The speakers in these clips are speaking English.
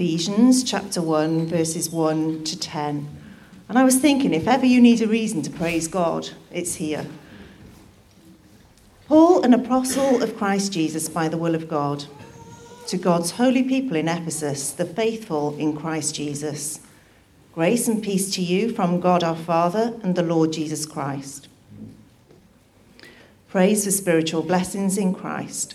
Ephesians chapter 1, verses 1 to 10. And I was thinking, if ever you need a reason to praise God, it's here. Paul, an apostle of Christ Jesus by the will of God, to God's holy people in Ephesus, the faithful in Christ Jesus. Grace and peace to you from God our Father and the Lord Jesus Christ. Praise for spiritual blessings in Christ.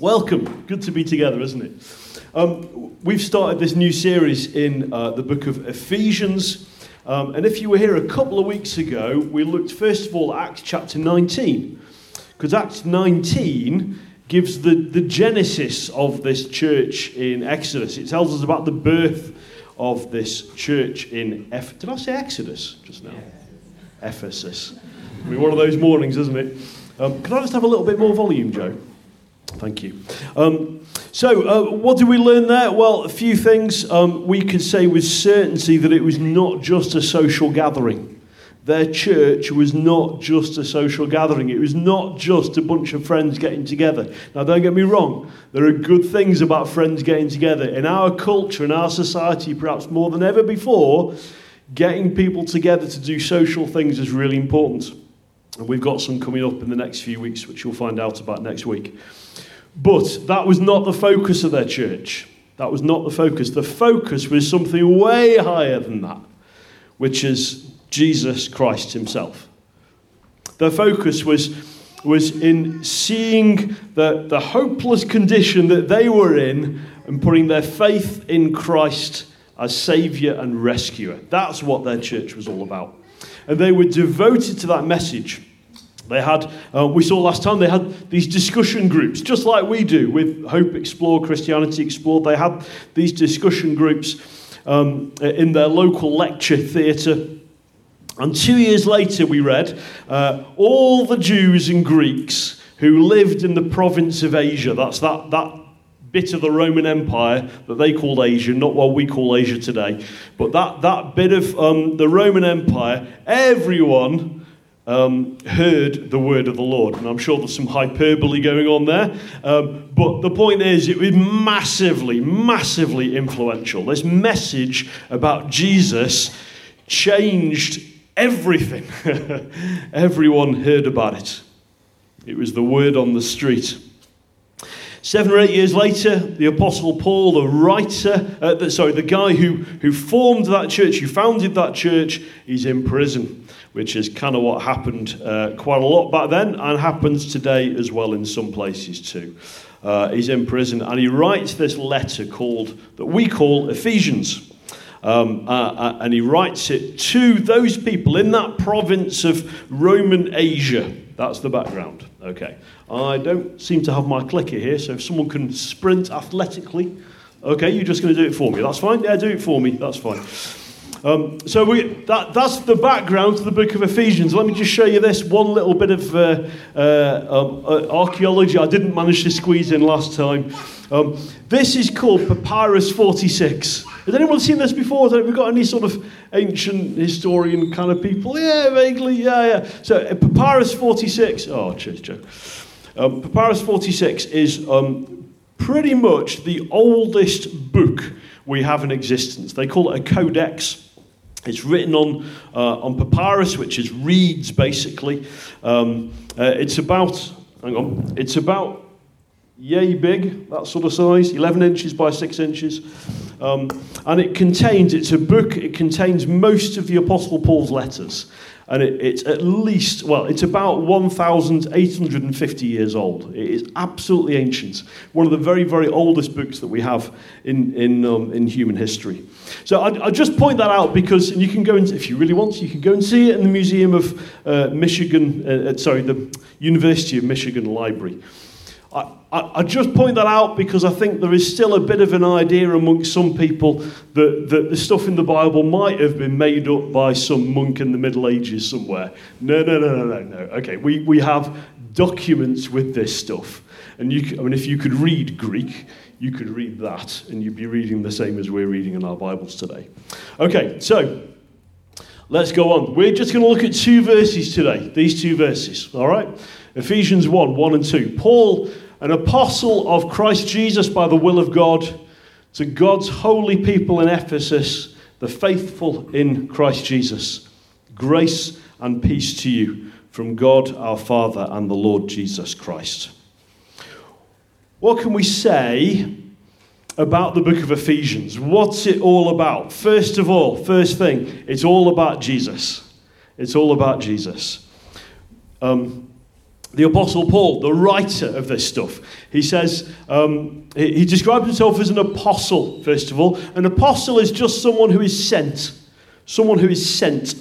Welcome. Good to be together, isn't it? Um, we've started this new series in uh, the book of Ephesians. Um, and if you were here a couple of weeks ago, we looked first of all at Acts chapter 19. Because Acts 19 gives the, the genesis of this church in Exodus. It tells us about the birth of this church in Eph- Did I say Exodus just now? Ephesus. I mean, one of those mornings, isn't it? Um, can I just have a little bit more volume, Joe? Thank you. Um, so, uh, what did we learn there? Well, a few things. Um, we can say with certainty that it was not just a social gathering. Their church was not just a social gathering. It was not just a bunch of friends getting together. Now, don't get me wrong, there are good things about friends getting together. In our culture, in our society, perhaps more than ever before, getting people together to do social things is really important. And we've got some coming up in the next few weeks, which you'll find out about next week. But that was not the focus of their church. That was not the focus. The focus was something way higher than that, which is Jesus Christ Himself. Their focus was, was in seeing the, the hopeless condition that they were in and putting their faith in Christ as Saviour and Rescuer. That's what their church was all about. And they were devoted to that message. They had, uh, we saw last time, they had these discussion groups, just like we do with Hope Explore, Christianity Explored. They had these discussion groups um, in their local lecture theatre. And two years later, we read uh, all the Jews and Greeks who lived in the province of Asia. That's that, that bit of the Roman Empire that they called Asia, not what we call Asia today. But that, that bit of um, the Roman Empire, everyone um, heard the word of the Lord. And I'm sure there's some hyperbole going on there. Um, but the point is, it was massively, massively influential. This message about Jesus changed everything. Everyone heard about it. It was the word on the street. Seven or eight years later, the Apostle Paul, the writer, uh, the, sorry, the guy who, who formed that church, who founded that church, is in prison which is kind of what happened uh, quite a lot back then and happens today as well in some places too. Uh, he's in prison and he writes this letter called that we call Ephesians. Um, uh, uh, and he writes it to those people in that province of Roman Asia. That's the background. Okay. I don't seem to have my clicker here, so if someone can sprint athletically, okay, you're just going to do it for me. That's fine. Yeah, do it for me. That's fine. Um, so we, that, that's the background to the book of Ephesians. Let me just show you this one little bit of uh, uh, um, uh, archaeology I didn't manage to squeeze in last time. Um, this is called Papyrus 46. Has anyone seen this before? Have we got any sort of ancient historian kind of people? Yeah, vaguely, yeah, yeah. So uh, Papyrus 46. Oh, cheers, Joe. Um, Papyrus 46 is um, pretty much the oldest book we have in existence. They call it a codex. It's written on, uh, on papyrus, which is reeds basically. Um, uh, it's about, hang on, it's about yay big, that sort of size, 11 inches by 6 inches. Um, and it contains, it's a book, it contains most of the Apostle Paul's letters. And it, it's at least, well, it's about 1,850 years old. It is absolutely ancient. One of the very, very oldest books that we have in, in, um, in human history. So I, I just point that out because, you can go and, if you really want you can go and see it in the Museum of uh, Michigan, uh, uh sorry, the University of Michigan Library. I, just point that out because I think there is still a bit of an idea amongst some people that, that the stuff in the Bible might have been made up by some monk in the Middle Ages somewhere. No, no, no, no, no, no. Okay, we, we have documents with this stuff. And you, I mean, if you could read Greek, you could read that, and you'd be reading the same as we're reading in our Bibles today. Okay, so let's go on. We're just going to look at two verses today, these two verses, all right? Ephesians 1 1 and 2. Paul, an apostle of Christ Jesus by the will of God, to God's holy people in Ephesus, the faithful in Christ Jesus. Grace and peace to you from God our Father and the Lord Jesus Christ. What can we say about the book of Ephesians? What's it all about? First of all, first thing, it's all about Jesus. It's all about Jesus. Um, the Apostle Paul, the writer of this stuff, he says, um, he, he describes himself as an apostle, first of all. An apostle is just someone who is sent. Someone who is sent.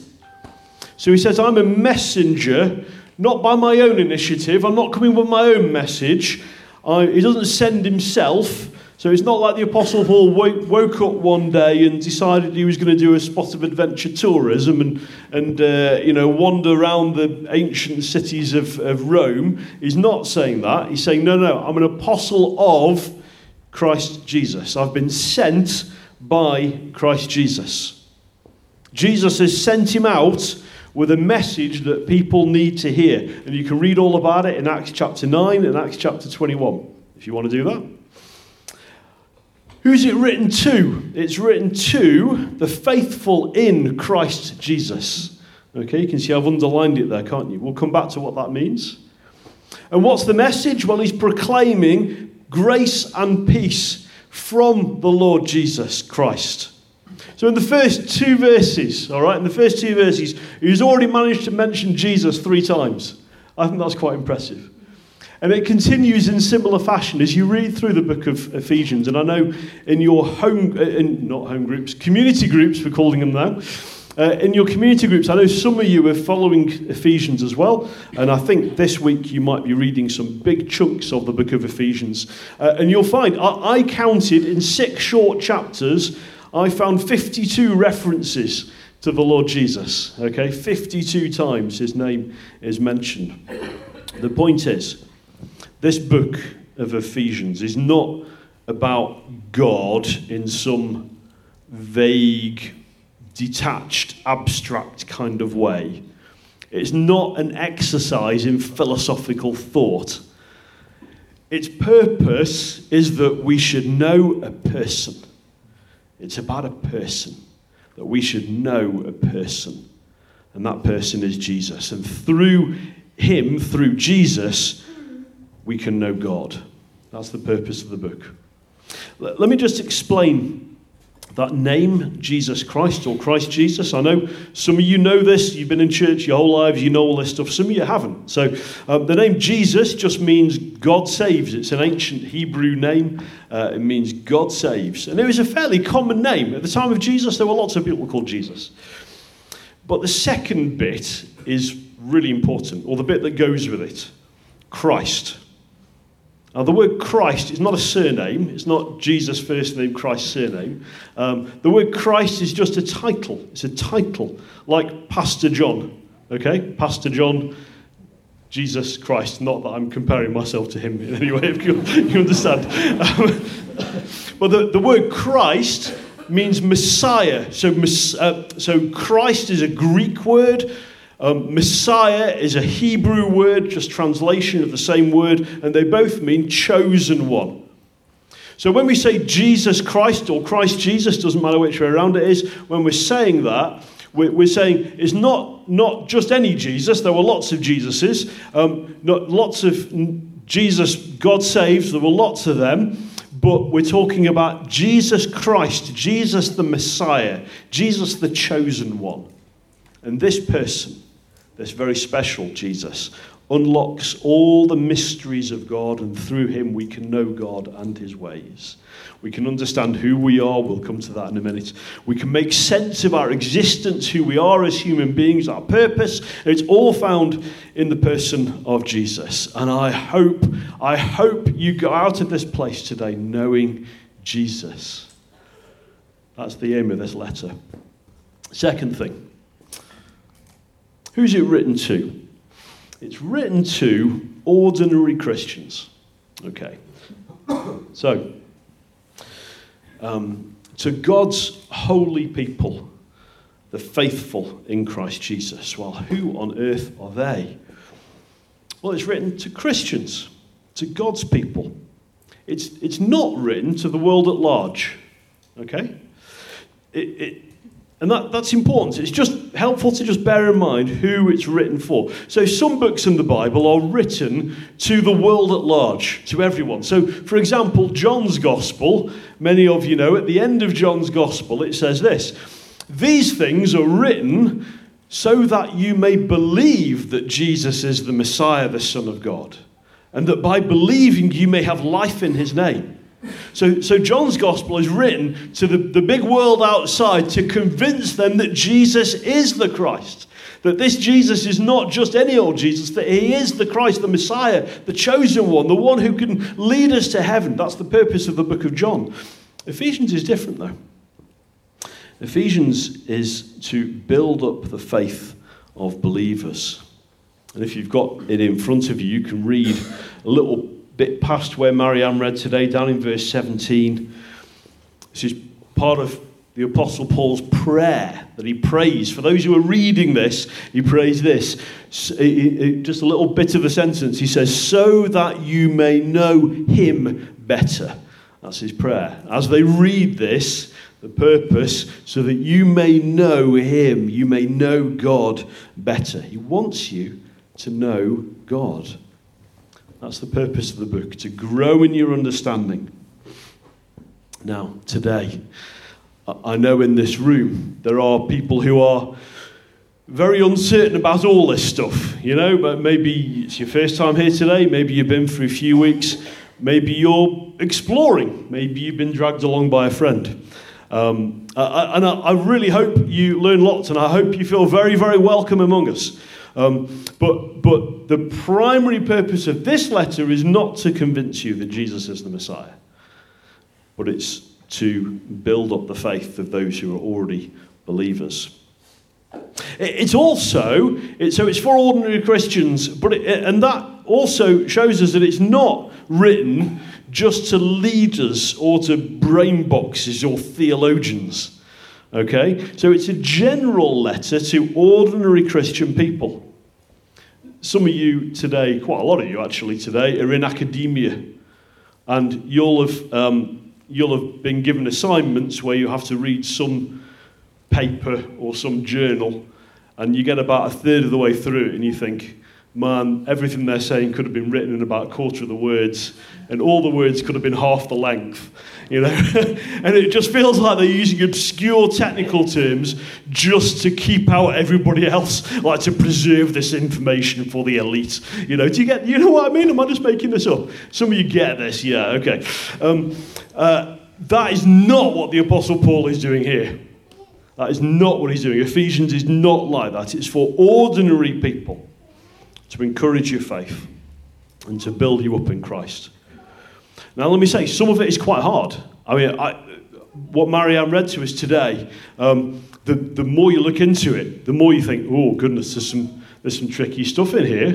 So he says, I'm a messenger, not by my own initiative. I'm not coming with my own message. I, he doesn't send himself. So it's not like the Apostle Paul woke, woke up one day and decided he was going to do a spot of adventure tourism and, and uh, you know, wander around the ancient cities of, of Rome. He's not saying that. He's saying, no, no, I'm an apostle of Christ Jesus. I've been sent by Christ Jesus. Jesus has sent him out with a message that people need to hear. And you can read all about it in Acts chapter 9 and Acts chapter 21 if you want to do that. Who's it written to? It's written to the faithful in Christ Jesus. Okay, you can see I've underlined it there, can't you? We'll come back to what that means. And what's the message? Well, he's proclaiming grace and peace from the Lord Jesus Christ. So, in the first two verses, all right, in the first two verses, he's already managed to mention Jesus three times. I think that's quite impressive. And it continues in similar fashion as you read through the book of Ephesians. And I know in your home, uh, in, not home groups, community groups, we're calling them now. Uh, in your community groups, I know some of you are following Ephesians as well, and I think this week you might be reading some big chunks of the book of Ephesians. Uh, and you'll find, I, I counted in six short chapters, I found 52 references to the Lord Jesus. Okay, 52 times his name is mentioned. The point is, this book of Ephesians is not about God in some vague, detached, abstract kind of way. It's not an exercise in philosophical thought. Its purpose is that we should know a person. It's about a person, that we should know a person. And that person is Jesus. And through him, through Jesus, we can know God. That's the purpose of the book. Let me just explain that name, Jesus Christ or Christ Jesus. I know some of you know this, you've been in church your whole lives, you know all this stuff. Some of you haven't. So um, the name Jesus just means God saves. It's an ancient Hebrew name, uh, it means God saves. And it was a fairly common name. At the time of Jesus, there were lots of people called Jesus. But the second bit is really important, or the bit that goes with it Christ. Now, the word Christ is not a surname. It's not Jesus' first name, Christ's surname. Um, the word Christ is just a title. It's a title, like Pastor John. Okay? Pastor John, Jesus Christ. Not that I'm comparing myself to him in any way, if you, you understand. Um, but the, the word Christ means Messiah. So, uh, so Christ is a Greek word um, Messiah is a Hebrew word, just translation of the same word, and they both mean chosen one. So when we say Jesus Christ or Christ Jesus, doesn't matter which way around it is, when we're saying that, we're, saying it's not, not just any Jesus. There were lots of Jesuses, um, not, lots of Jesus God saves. There were lots of them, but we're talking about Jesus Christ, Jesus the Messiah, Jesus the chosen one. And this person, this very special Jesus, unlocks all the mysteries of God, and through him we can know God and his ways. We can understand who we are. We'll come to that in a minute. We can make sense of our existence, who we are as human beings, our purpose. It's all found in the person of Jesus. And I hope, I hope you go out of this place today knowing Jesus. That's the aim of this letter. Second thing, who's it written to? It's written to ordinary Christians. Okay. So, um, to God's holy people, the faithful in Christ Jesus. Well, who on earth are they? Well, it's written to Christians, to God's people. It's, it's not written to the world at large. Okay? It, and that, that's important. It's just helpful to just bear in mind who it's written for. So, some books in the Bible are written to the world at large, to everyone. So, for example, John's Gospel, many of you know, at the end of John's Gospel, it says this These things are written so that you may believe that Jesus is the Messiah, the Son of God, and that by believing you may have life in his name. So, so John's gospel is written to the, the big world outside to convince them that Jesus is the Christ. That this Jesus is not just any old Jesus, that he is the Christ, the Messiah, the chosen one, the one who can lead us to heaven. That's the purpose of the book of John. Ephesians is different, though. Ephesians is to build up the faith of believers. And if you've got it in front of you, you can read a little bit past where Marianne read today, down in verse 17. This is part of the Apostle Paul's prayer that he prays. For those who are reading this, he prays this. Just a little bit of a sentence. He says, So that you may know him better. That's his prayer. As they read this, the purpose, so that you may know him, you may know God better. He wants you to know God. That's the purpose of the book, to grow in your understanding. Now, today, I know in this room there are people who are very uncertain about all this stuff, you know, but maybe it's your first time here today, maybe you've been for a few weeks, maybe you're exploring, maybe you've been dragged along by a friend. Um, and I, I, really hope you learn lots, and I hope you feel very, very welcome among us. Um, but, but the primary purpose of this letter is not to convince you that Jesus is the Messiah, but it's to build up the faith of those who are already believers. It's also, so it's for ordinary Christians, but it, and that also shows us that it's not written just to leaders or to brain boxes or theologians. Okay? So it's a general letter to ordinary Christian people. Some of you today, quite a lot of you actually today, are in academia, and you'll have, um, you'll have been given assignments where you have to read some paper or some journal, and you get about a third of the way through it, and you think, man, everything they're saying could have been written in about a quarter of the words, and all the words could have been half the length, you know? and it just feels like they're using obscure technical terms just to keep out everybody else, like to preserve this information for the elite. You know, do you get, you know what I mean? Am I just making this up? Some of you get this, yeah, okay. Um, uh, that is not what the Apostle Paul is doing here. That is not what he's doing. Ephesians is not like that. It's for ordinary people to encourage your faith and to build you up in Christ. Now, let me say, some of it is quite hard. I mean, I, what Marianne read to us today, um, the, the more you look into it, the more you think, oh, goodness, there's some, there's some tricky stuff in here.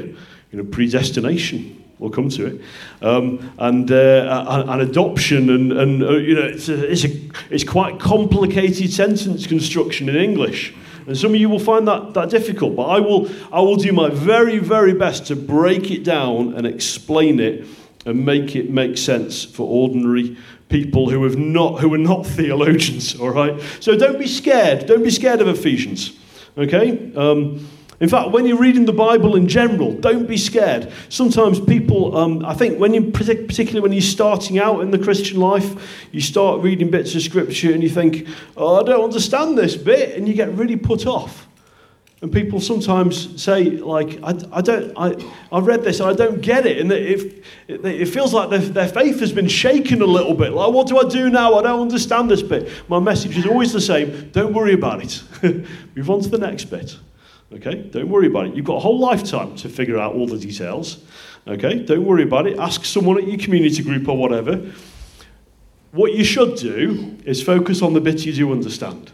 You know, predestination, we'll come to it, um, and, uh, and adoption, and, and uh, you know, it's, a, it's, a, it's quite complicated sentence construction in English. And some of you will find that, that difficult, but I will, I will do my very, very best to break it down and explain it and make it make sense for ordinary people who, have not, who are not theologians, all right? So don't be scared. Don't be scared of Ephesians, okay? Um, In fact, when you're reading the Bible in general, don't be scared. Sometimes people, um, I think, when you particularly when you're starting out in the Christian life, you start reading bits of scripture and you think, "Oh, I don't understand this bit," and you get really put off. And people sometimes say, like, I, I don't, I, I read this and I don't get it. And it, it, it feels like their, their faith has been shaken a little bit. Like, what do I do now? I don't understand this bit. My message is always the same don't worry about it. Move on to the next bit. Okay? Don't worry about it. You've got a whole lifetime to figure out all the details. Okay? Don't worry about it. Ask someone at your community group or whatever. What you should do is focus on the bits you do understand.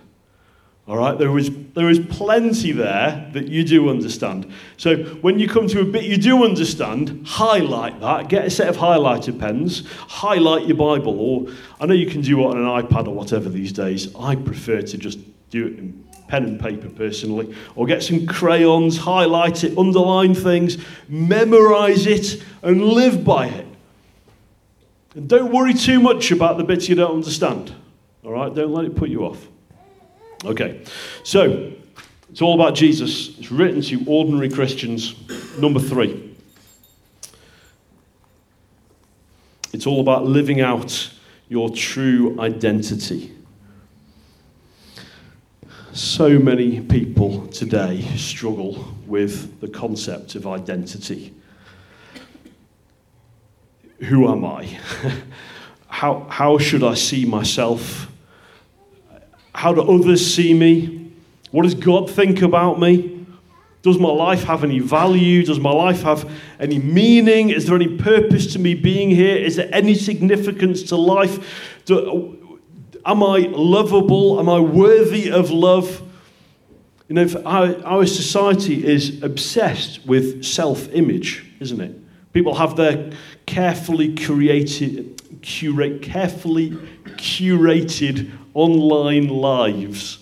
All right, there is, there is plenty there that you do understand. So when you come to a bit you do understand, highlight that. Get a set of highlighter pens, highlight your Bible. Or I know you can do it on an iPad or whatever these days. I prefer to just do it in pen and paper personally. Or get some crayons, highlight it, underline things, memorize it, and live by it. And don't worry too much about the bits you don't understand. All right, don't let it put you off. Okay, so it's all about Jesus. It's written to ordinary Christians. Number three, it's all about living out your true identity. So many people today struggle with the concept of identity. Who am I? how, how should I see myself? How do others see me? What does God think about me? Does my life have any value? Does my life have any meaning? Is there any purpose to me being here? Is there any significance to life? Do, am I lovable? Am I worthy of love? You know, our, our society is obsessed with self image, isn't it? People have their carefully curated, curate, carefully curated online lives.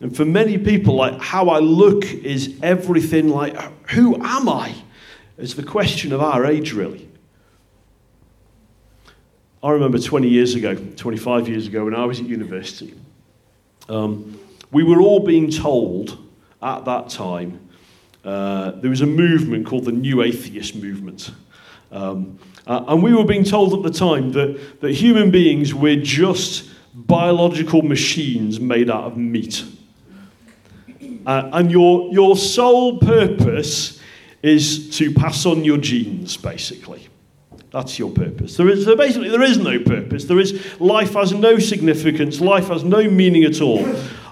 And for many people, like how I look is everything like, who am I? It's the question of our age, really. I remember 20 years ago, 25 years ago, when I was at university, um, we were all being told at that time uh, there was a movement called the New Atheist Movement. Um, uh, and we were being told at the time that, that human beings were just biological machines made out of meat. Uh, and your, your sole purpose is to pass on your genes, basically. That's your purpose. There is, basically, there is no purpose. There is, life has no significance. Life has no meaning at all.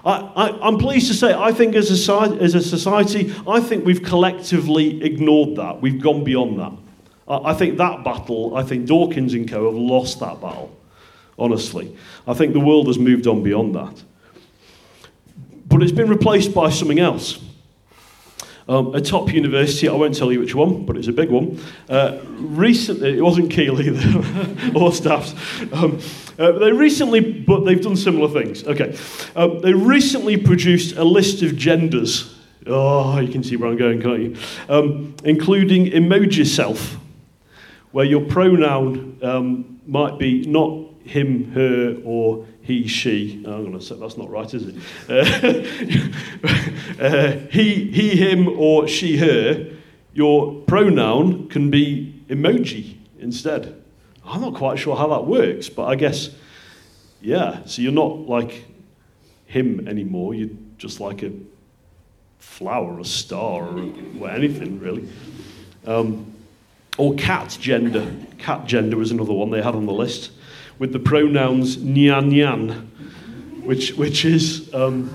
I, am pleased to say, I think as a, as a society, I think we've collectively ignored that. We've gone beyond that. I, I think that battle, I think Dawkins and co. have lost that battle honestly. I think the world has moved on beyond that. But it's been replaced by something else. Um, a top university, I won't tell you which one, but it's a big one. Uh, recently, it wasn't Keele either, or Staffs. Um, uh, they recently, but they've done similar things. Okay. Um, they recently produced a list of genders. Oh, you can see where I'm going, can't you? Um, including emoji self, where your pronoun um, might be not him, her, or he, she. Oh, I'm going to say that's not right, is it? Uh, uh, he, he, him, or she, her. Your pronoun can be emoji instead. I'm not quite sure how that works, but I guess, yeah. So you're not like him anymore. You're just like a flower, a star, or anything really. Um, or cat gender. Cat gender was another one they had on the list with the pronouns nyan nyan, which, which, is, um,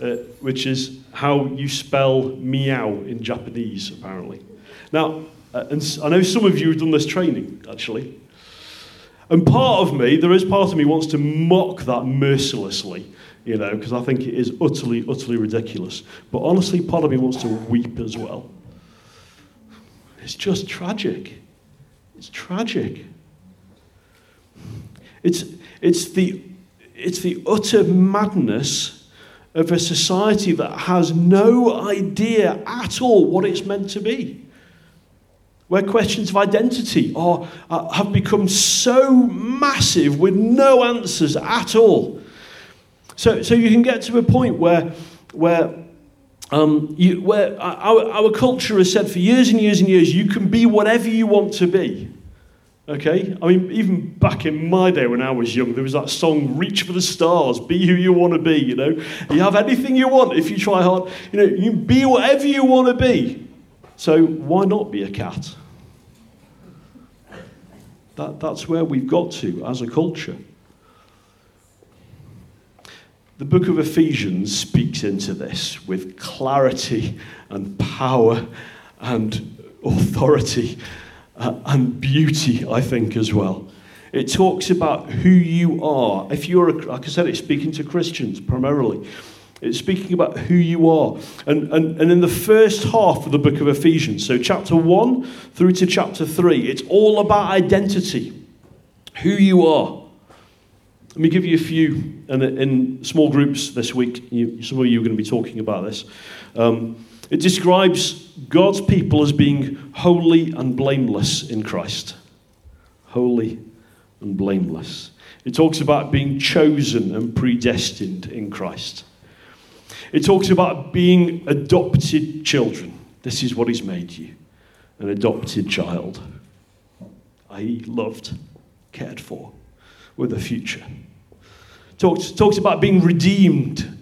uh, which is how you spell meow in Japanese, apparently. Now, uh, and I know some of you have done this training, actually. And part of me, there is part of me wants to mock that mercilessly, you know, because I think it is utterly, utterly ridiculous. But honestly, part of me wants to weep as well. It's just tragic. It's tragic. It's, it's, the, it's the utter madness of a society that has no idea at all what it's meant to be. Where questions of identity are, uh, have become so massive with no answers at all. So, so you can get to a point where, where um, you, where our, our culture has said for years and years and years, you can be whatever you want to be. Okay? I mean, even back in my day when I was young, there was that song, Reach for the Stars, be who you want to be, you know? You have anything you want if you try hard. You know, you can be whatever you want to be. So why not be a cat? That, that's where we've got to as a culture. The book of Ephesians speaks into this with clarity and power and authority uh, and beauty, I think, as well. It talks about who you are. If you're, a, like I said, it's speaking to Christians primarily. It's speaking about who you are. And, and, and in the first half of the book of Ephesians, so chapter 1 through to chapter 3, it's all about identity, who you are. Let me give you a few in, in small groups this week. You, some of you are going to be talking about this. Um, it describes God's people as being holy and blameless in Christ. Holy and blameless. It talks about being chosen and predestined in Christ. It talks about being adopted children. This is what He's made you an adopted child, i.e., loved, cared for, with a future talks, talks about being redeemed.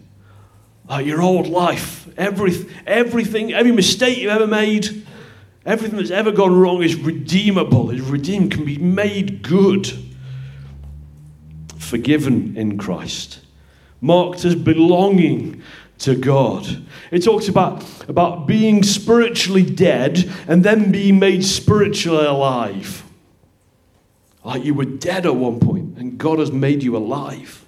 Uh, your old life, every, everything, every mistake you've ever made, everything that's ever gone wrong is redeemable, is redeemed, can be made good. Forgiven in Christ, marked as belonging to God. It talks about, about being spiritually dead and then being made spiritually alive. Like you were dead at one point, and God has made you alive.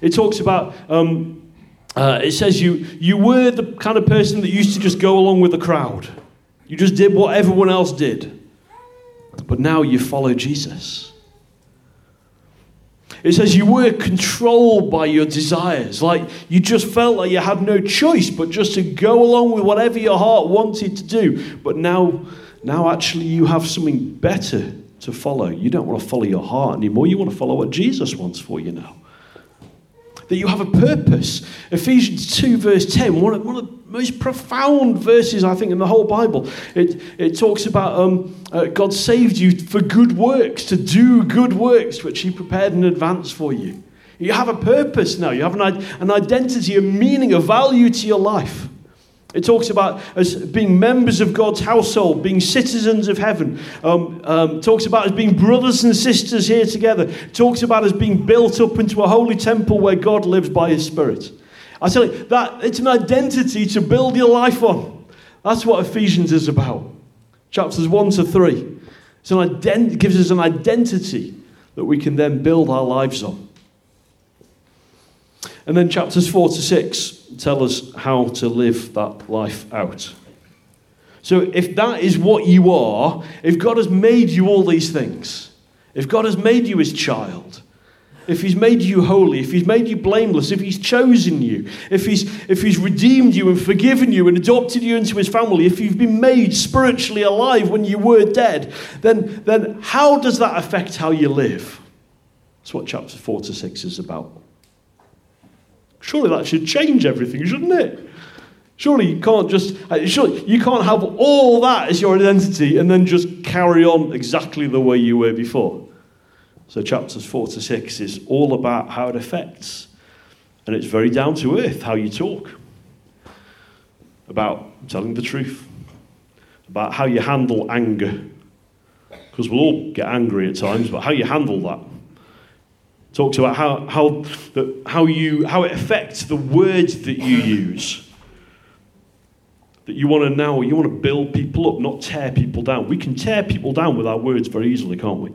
It talks about, um, uh, it says you, you were the kind of person that used to just go along with the crowd. You just did what everyone else did. But now you follow Jesus. It says you were controlled by your desires. Like you just felt like you had no choice but just to go along with whatever your heart wanted to do. But now, now actually you have something better to follow. You don't want to follow your heart anymore. You want to follow what Jesus wants for you now that you have a purpose. Ephesians 2, verse 10, one of, one of the most profound verses, I think, in the whole Bible. It, it talks about um, uh, God saved you for good works, to do good works, which He prepared in advance for you. You have a purpose now, you have an, an identity, a meaning, a value to your life. It talks about as being members of God's household, being citizens of heaven. Um, um, talks about as being brothers and sisters here together. Talks about as being built up into a holy temple where God lives by His Spirit. I tell you that it's an identity to build your life on. That's what Ephesians is about. Chapters one to three. It's an ident- gives us an identity that we can then build our lives on. And then chapters 4 to 6 tell us how to live that life out. So, if that is what you are, if God has made you all these things, if God has made you his child, if he's made you holy, if he's made you blameless, if he's chosen you, if he's, if he's redeemed you and forgiven you and adopted you into his family, if you've been made spiritually alive when you were dead, then, then how does that affect how you live? That's what chapter 4 to 6 is about. Surely that should change everything, shouldn't it? Surely you can't just, uh, surely you can't have all that as your identity and then just carry on exactly the way you were before. So, chapters 4 to 6 is all about how it affects, and it's very down to earth how you talk, about telling the truth, about how you handle anger. Because we'll all get angry at times, but how you handle that talks about how, how, the, how, you, how it affects the words that you use. That you want to now, you want to build people up, not tear people down. We can tear people down with our words very easily, can't we?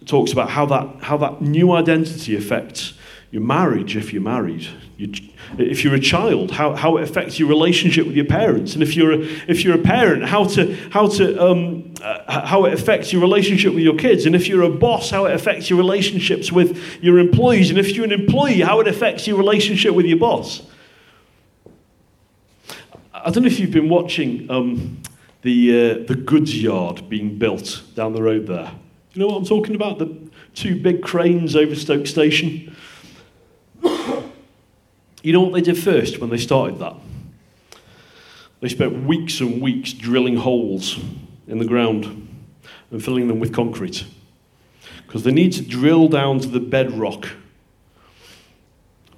It talks about how that, how that new identity affects your marriage if you're married, you, if you're a child, how, how it affects your relationship with your parents, and if you're a, if you're a parent, how to how to um, uh, how it affects your relationship with your kids, and if you're a boss, how it affects your relationships with your employees, and if you're an employee, how it affects your relationship with your boss. I don't know if you've been watching um, the uh, the goods yard being built down the road there. You know what I'm talking about? The two big cranes over Stoke Station. You know what they did first when they started that? They spent weeks and weeks drilling holes in the ground and filling them with concrete. Because they need to drill down to the bedrock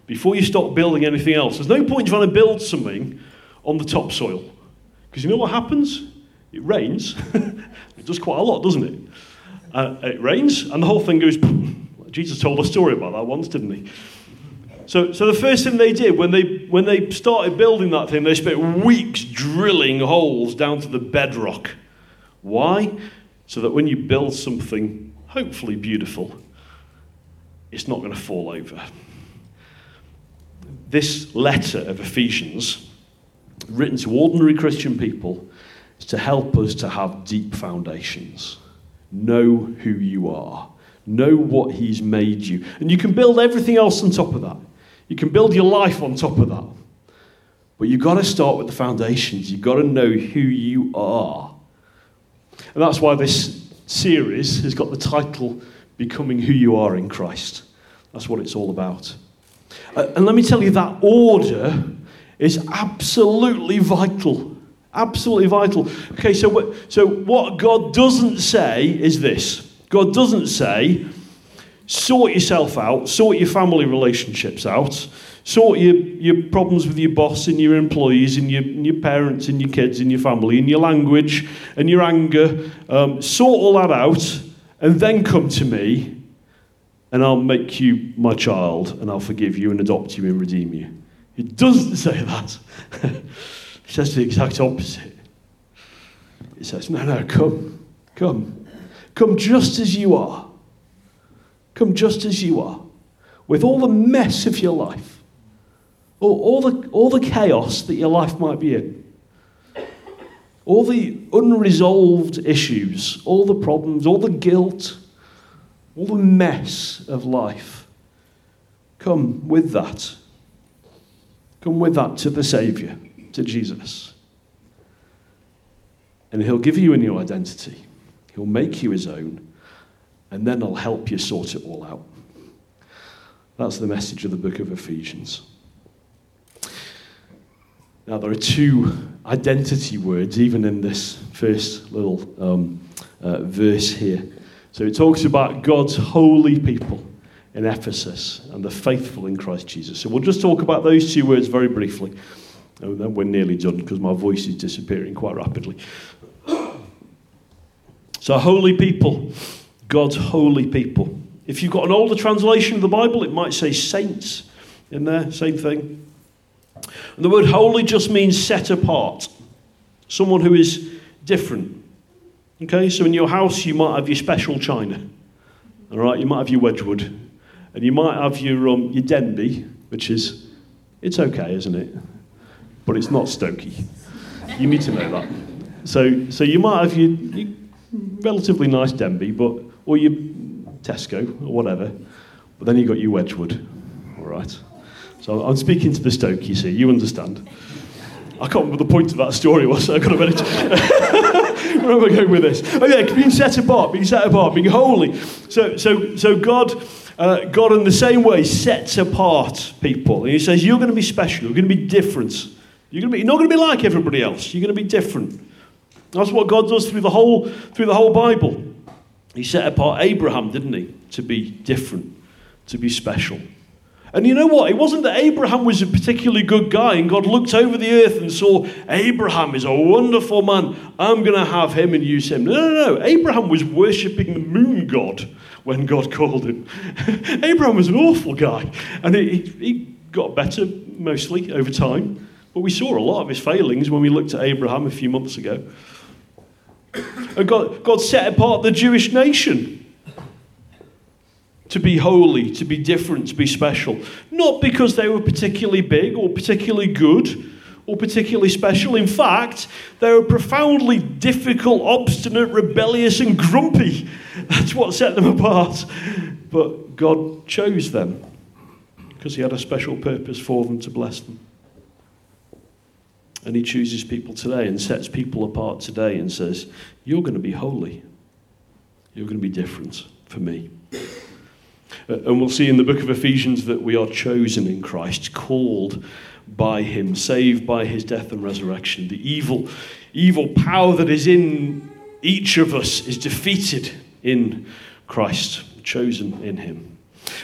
before you start building anything else. There's no point trying to build something on the topsoil. Because you know what happens? It rains. it does quite a lot, doesn't it? Uh, it rains, and the whole thing goes. Jesus told a story about that once, didn't he? So, so the first thing they did when they, when they started building that thing, they spent weeks drilling holes down to the bedrock. Why? So that when you build something hopefully beautiful, it's not going to fall over. This letter of Ephesians, written to ordinary Christian people, is to help us to have deep foundations. Know who you are. Know what He's made you. And you can build everything else on top of that. You can build your life on top of that. But you've got to start with the foundations. You've got to know who you are. And that's why this series has got the title Becoming Who You Are in Christ. That's what it's all about. Uh, and let me tell you, that order is absolutely vital. Absolutely vital. Okay, so so what God doesn't say is this God doesn't say, sort yourself out, sort your family relationships out, sort your, your problems with your boss and your employees and your, and your parents and your kids and your family and your language and your anger. Um, sort all that out and then come to me and I'll make you my child and I'll forgive you and adopt you and redeem you. It doesn't say that. it says the exact opposite. It says, no, no, come, come. Come just as you are. Come just as you are, with all the mess of your life, all, the, all the chaos that your life might be in, all the unresolved issues, all the problems, all the guilt, all the mess of life. Come with that. Come with that to the Saviour, to Jesus. And He'll give you a new identity, He'll make you His own and then I'll help you sort it all out. That's the message of the book of Ephesians. Now, there are two identity words, even in this first little um, uh, verse here. So it talks about God's holy people in Ephesus and the faithful in Christ Jesus. So we'll just talk about those two words very briefly. And then we're nearly done because my voice is disappearing quite rapidly. So, holy people. God's holy people. If you've got an older translation of the Bible, it might say saints in there, same thing. And the word holy just means set apart, someone who is different. Okay, so in your house, you might have your special china. All right, you might have your Wedgwood, and you might have your, um, your Denby, which is, it's okay, isn't it? But it's not Stokey. You need to know that. So, so you might have your, your relatively nice Denby, but or your Tesco or whatever. But then you've got your Wedgwood, all right? So I'm speaking to the Stoke, you see, you understand. I can't remember the point of that story was, so I got a minute. Where am I going with this? Oh yeah, being set apart, being set apart, being holy. So, so, so God, uh, God in the same way sets apart people. And he says, you're going to be special, you're going to be different. You're, going to be, you're not going to be like everybody else, you're going to be different. That's what God does through the whole, through the whole Bible. He set apart Abraham, didn't he? To be different, to be special. And you know what? It wasn't that Abraham was a particularly good guy and God looked over the earth and saw Abraham is a wonderful man. I'm going to have him and use him. No, no, no. Abraham was worshipping the moon god when God called him. Abraham was an awful guy. And he, he got better mostly over time. But we saw a lot of his failings when we looked at Abraham a few months ago. And God, God set apart the Jewish nation to be holy, to be different, to be special. Not because they were particularly big or particularly good or particularly special. In fact, they were profoundly difficult, obstinate, rebellious, and grumpy. That's what set them apart. But God chose them because He had a special purpose for them to bless them. And he chooses people today and sets people apart today and says, You're going to be holy. You're going to be different for me. And we'll see in the book of Ephesians that we are chosen in Christ, called by him, saved by his death and resurrection. The evil, evil power that is in each of us is defeated in Christ, chosen in him.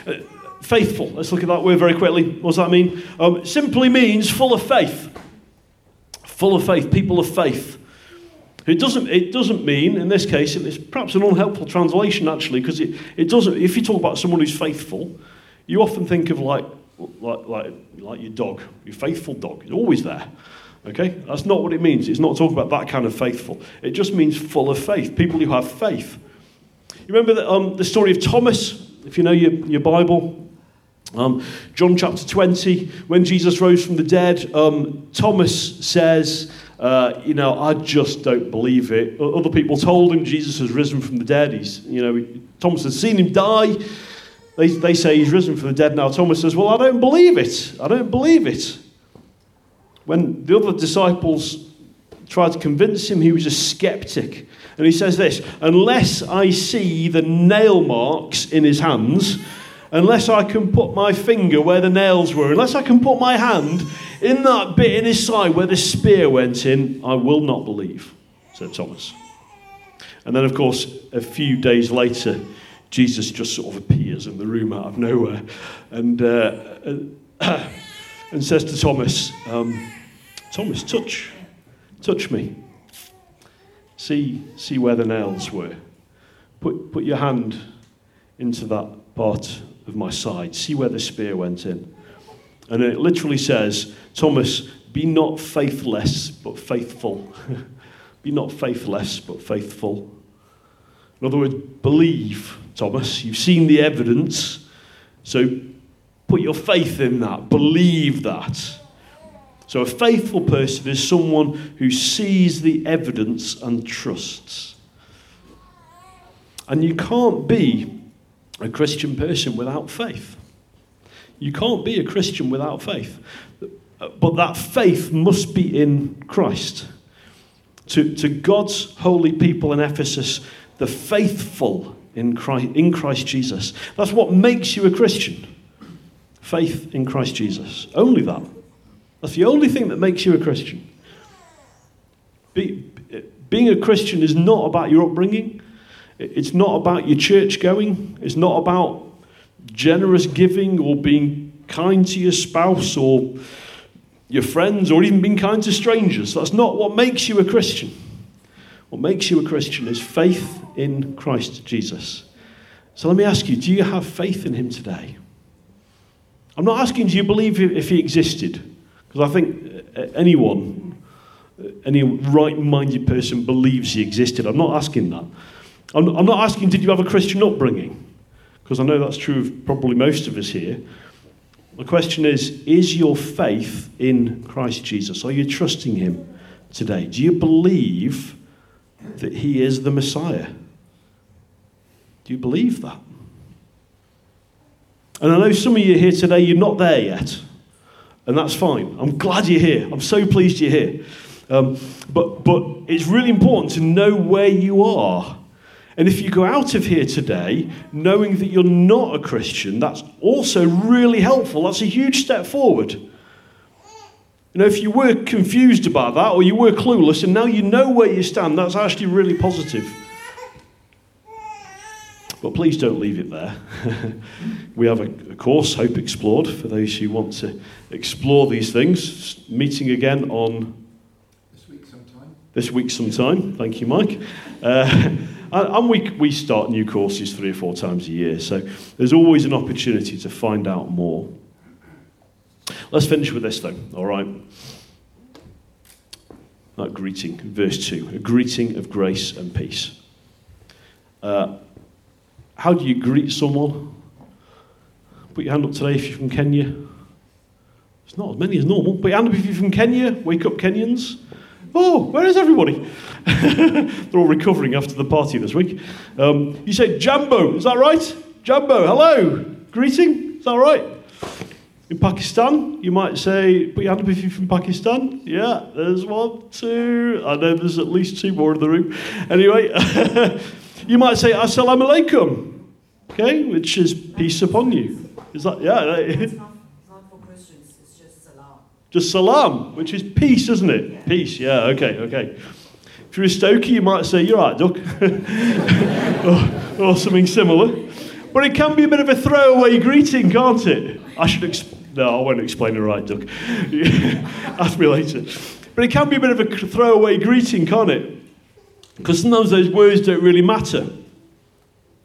Uh, faithful, let's look at that word very quickly. What does that mean? Um, simply means full of faith. Full of faith, people of faith. It doesn't, it doesn't mean, in this case, it's perhaps an unhelpful translation actually, because it, it doesn't, if you talk about someone who's faithful, you often think of like, like, like, like your dog, your faithful dog, it's always there. Okay? That's not what it means. It's not talking about that kind of faithful. It just means full of faith, people who have faith. You remember the, um, the story of Thomas, if you know your, your Bible? Um, John chapter 20, when Jesus rose from the dead, um, Thomas says, uh, you know, I just don't believe it. Other people told him Jesus has risen from the dead. He's, you know, Thomas has seen him die. They, they say he's risen from the dead now. Thomas says, Well, I don't believe it. I don't believe it. When the other disciples tried to convince him, he was a skeptic. And he says this Unless I see the nail marks in his hands, unless I can put my finger where the nails were, unless I can put my hand in that bit in his side where the spear went in, I will not believe, said Thomas. And then, of course, a few days later, Jesus just sort of appears in the room out of nowhere and, uh, and says to Thomas, um, Thomas, touch, touch me. See, see where the nails were. Put, put your hand into that part of my side. See where the spear went in. And it literally says, Thomas, be not faithless, but faithful. be not faithless, but faithful. In other words, believe, Thomas. You've seen the evidence, so put your faith in that. Believe that. So, a faithful person is someone who sees the evidence and trusts. And you can't be a Christian person without faith. You can't be a Christian without faith. But that faith must be in Christ. To, to God's holy people in Ephesus, the faithful in Christ, in Christ Jesus. That's what makes you a Christian. Faith in Christ Jesus. Only that. That's the only thing that makes you a Christian. Be, being a Christian is not about your upbringing. It's not about your church going. It's not about generous giving or being kind to your spouse or your friends or even being kind to strangers. That's not what makes you a Christian. What makes you a Christian is faith in Christ Jesus. So let me ask you do you have faith in him today? I'm not asking do you believe if he existed, because I think uh, anyone, any right minded person believes he existed. I'm not asking that. I'm not asking did you have a Christian upbringing because I know that's true of probably most of us here. The question is Is your faith in Christ Jesus? Are you trusting Him today? Do you believe that He is the Messiah? Do you believe that? And I know some of you here today, you're not there yet. And that's fine. I'm glad you're here. I'm so pleased you're here. Um, but, but it's really important to know where you are and if you go out of here today knowing that you're not a Christian, that's also really helpful. That's a huge step forward. You know, if you were confused about that or you were clueless and now you know where you stand, that's actually really positive. But please don't leave it there. we have a, a, course, Hope Explored, for those who want to explore these things. Meeting again on this week sometime. This week sometime. Thank you, Mike. Uh, and we, we start new courses three or four times a year, so there's always an opportunity to find out more. Let's finish with this, though, all right? That greeting, verse 2 a greeting of grace and peace. Uh, how do you greet someone? Put your hand up today if you're from Kenya. It's not as many as normal. Put your hand up if you're from Kenya. Wake up, Kenyans. Oh, where is everybody? They're all recovering after the party this week. Um, you say Jambo, is that right? Jambo, hello, greeting, is that right? In Pakistan, you might say, put your hand up if you're from Pakistan. Yeah, there's one, two. I know there's at least two more in the room. Anyway, you might say, Assalamu alaikum. Okay, which is peace upon you. Is that, yeah? It's not, it's not for Christians, it's just salam. Just salam, which is peace, isn't it? Peace, yeah, okay, okay. If you're a Stokie, you might say, you're right, Duck. or, or something similar. But it can be a bit of a throwaway greeting, can't it? I should No, I won't explain it right, Duck. Ask me later. But it can be a bit of a throwaway greeting, can't it? Because sometimes those words don't really matter.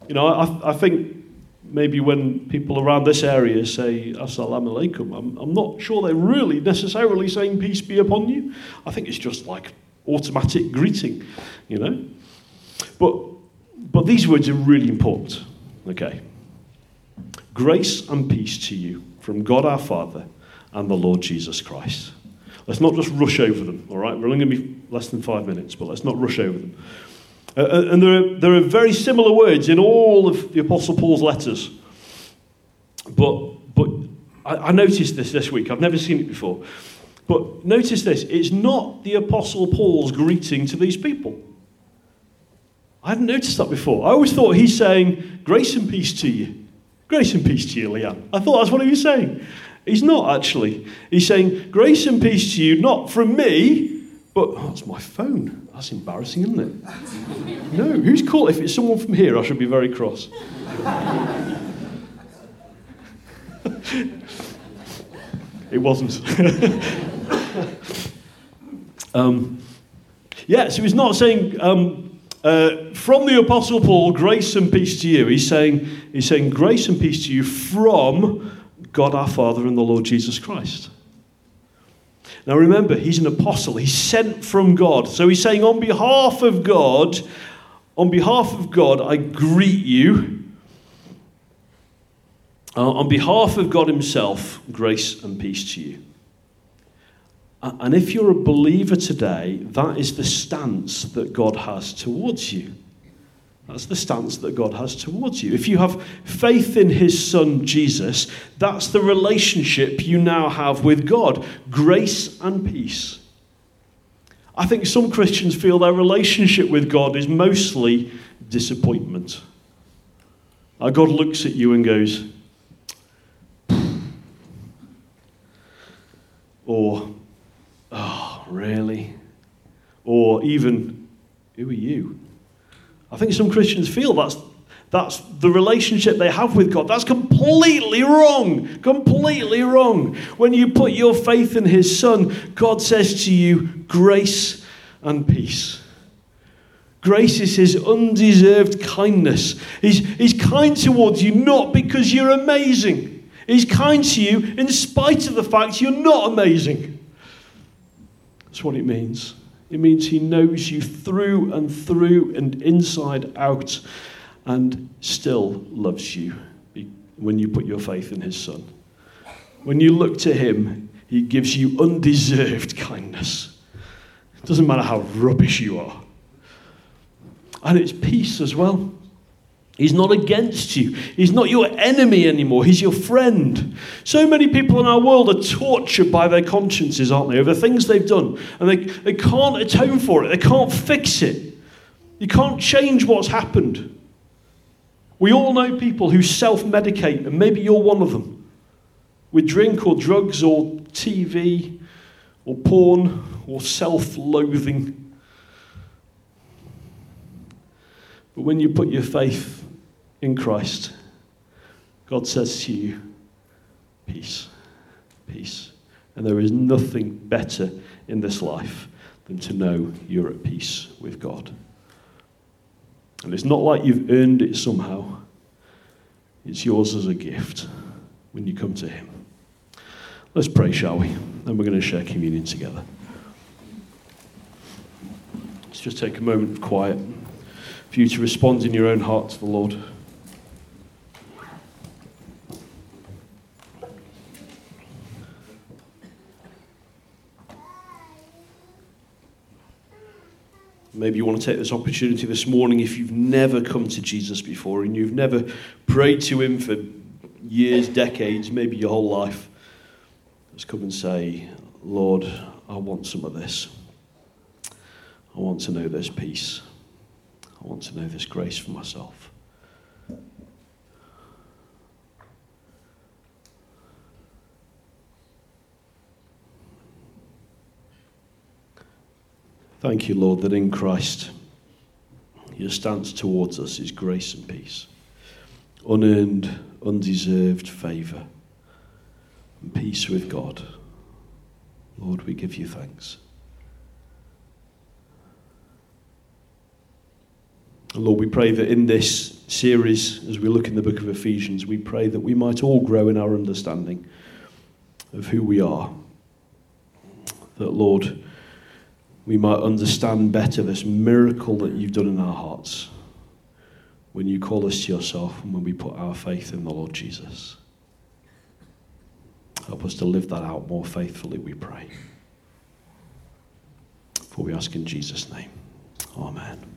You know, I, I think maybe when people around this area say assalamu alaikum, I'm, I'm not sure they're really necessarily saying peace be upon you. I think it's just like automatic greeting, you know. But, but these words are really important. Okay. Grace and peace to you from God our Father and the Lord Jesus Christ. Let's not just rush over them, all right? We're only going to be less than five minutes, but let's not rush over them. Uh, uh, and there are, there are very similar words in all of the Apostle Paul's letters. But, but I, I noticed this this week. I've never seen it before. But notice this it's not the Apostle Paul's greeting to these people. I hadn't noticed that before. I always thought he's saying, Grace and peace to you. Grace and peace to you, Leanne. I thought that's what he was saying. He's not actually. He's saying, Grace and peace to you, not from me, but oh, that's my phone. That's embarrassing, isn't it? no, who's called? If it's someone from here, I should be very cross. it wasn't. um, yeah, so he's not saying um, uh, from the Apostle Paul, grace and peace to you. He's saying, he's saying grace and peace to you from God our Father and the Lord Jesus Christ. Now remember, he's an apostle. He's sent from God. So he's saying, on behalf of God, on behalf of God, I greet you. Uh, on behalf of God Himself, grace and peace to you. And if you're a believer today, that is the stance that God has towards you. That's the stance that God has towards you. If you have faith in His Son Jesus, that's the relationship you now have with God grace and peace. I think some Christians feel their relationship with God is mostly disappointment. God looks at you and goes, or, oh, really? Or even, who are you? I think some Christians feel that's, that's the relationship they have with God. That's completely wrong. Completely wrong. When you put your faith in His Son, God says to you, grace and peace. Grace is His undeserved kindness. He's, he's kind towards you not because you're amazing, He's kind to you in spite of the fact you're not amazing. That's what it means. It means He knows you through and through and inside out and still loves you when you put your faith in His Son. When you look to Him, He gives you undeserved kindness. It doesn't matter how rubbish you are. And it's peace as well. He's not against you. He's not your enemy anymore. He's your friend. So many people in our world are tortured by their consciences, aren't they, over things they've done. And they, they can't atone for it, they can't fix it. You can't change what's happened. We all know people who self medicate, and maybe you're one of them, with drink or drugs or TV or porn or self loathing. But when you put your faith in Christ, God says to you, peace, peace. And there is nothing better in this life than to know you're at peace with God. And it's not like you've earned it somehow, it's yours as a gift when you come to Him. Let's pray, shall we? Then we're going to share communion together. Let's just take a moment of quiet for you to respond in your own heart to the Lord. Maybe you want to take this opportunity this morning if you've never come to Jesus before and you've never prayed to Him for years, decades, maybe your whole life. Let's come and say, Lord, I want some of this. I want to know this peace. I want to know this grace for myself. Thank you, Lord, that in Christ your stance towards us is grace and peace, unearned, undeserved favour, and peace with God. Lord, we give you thanks. Lord, we pray that in this series, as we look in the book of Ephesians, we pray that we might all grow in our understanding of who we are. That, Lord, we might understand better this miracle that you've done in our hearts when you call us to yourself and when we put our faith in the Lord Jesus. Help us to live that out more faithfully, we pray. For we ask in Jesus' name. Amen.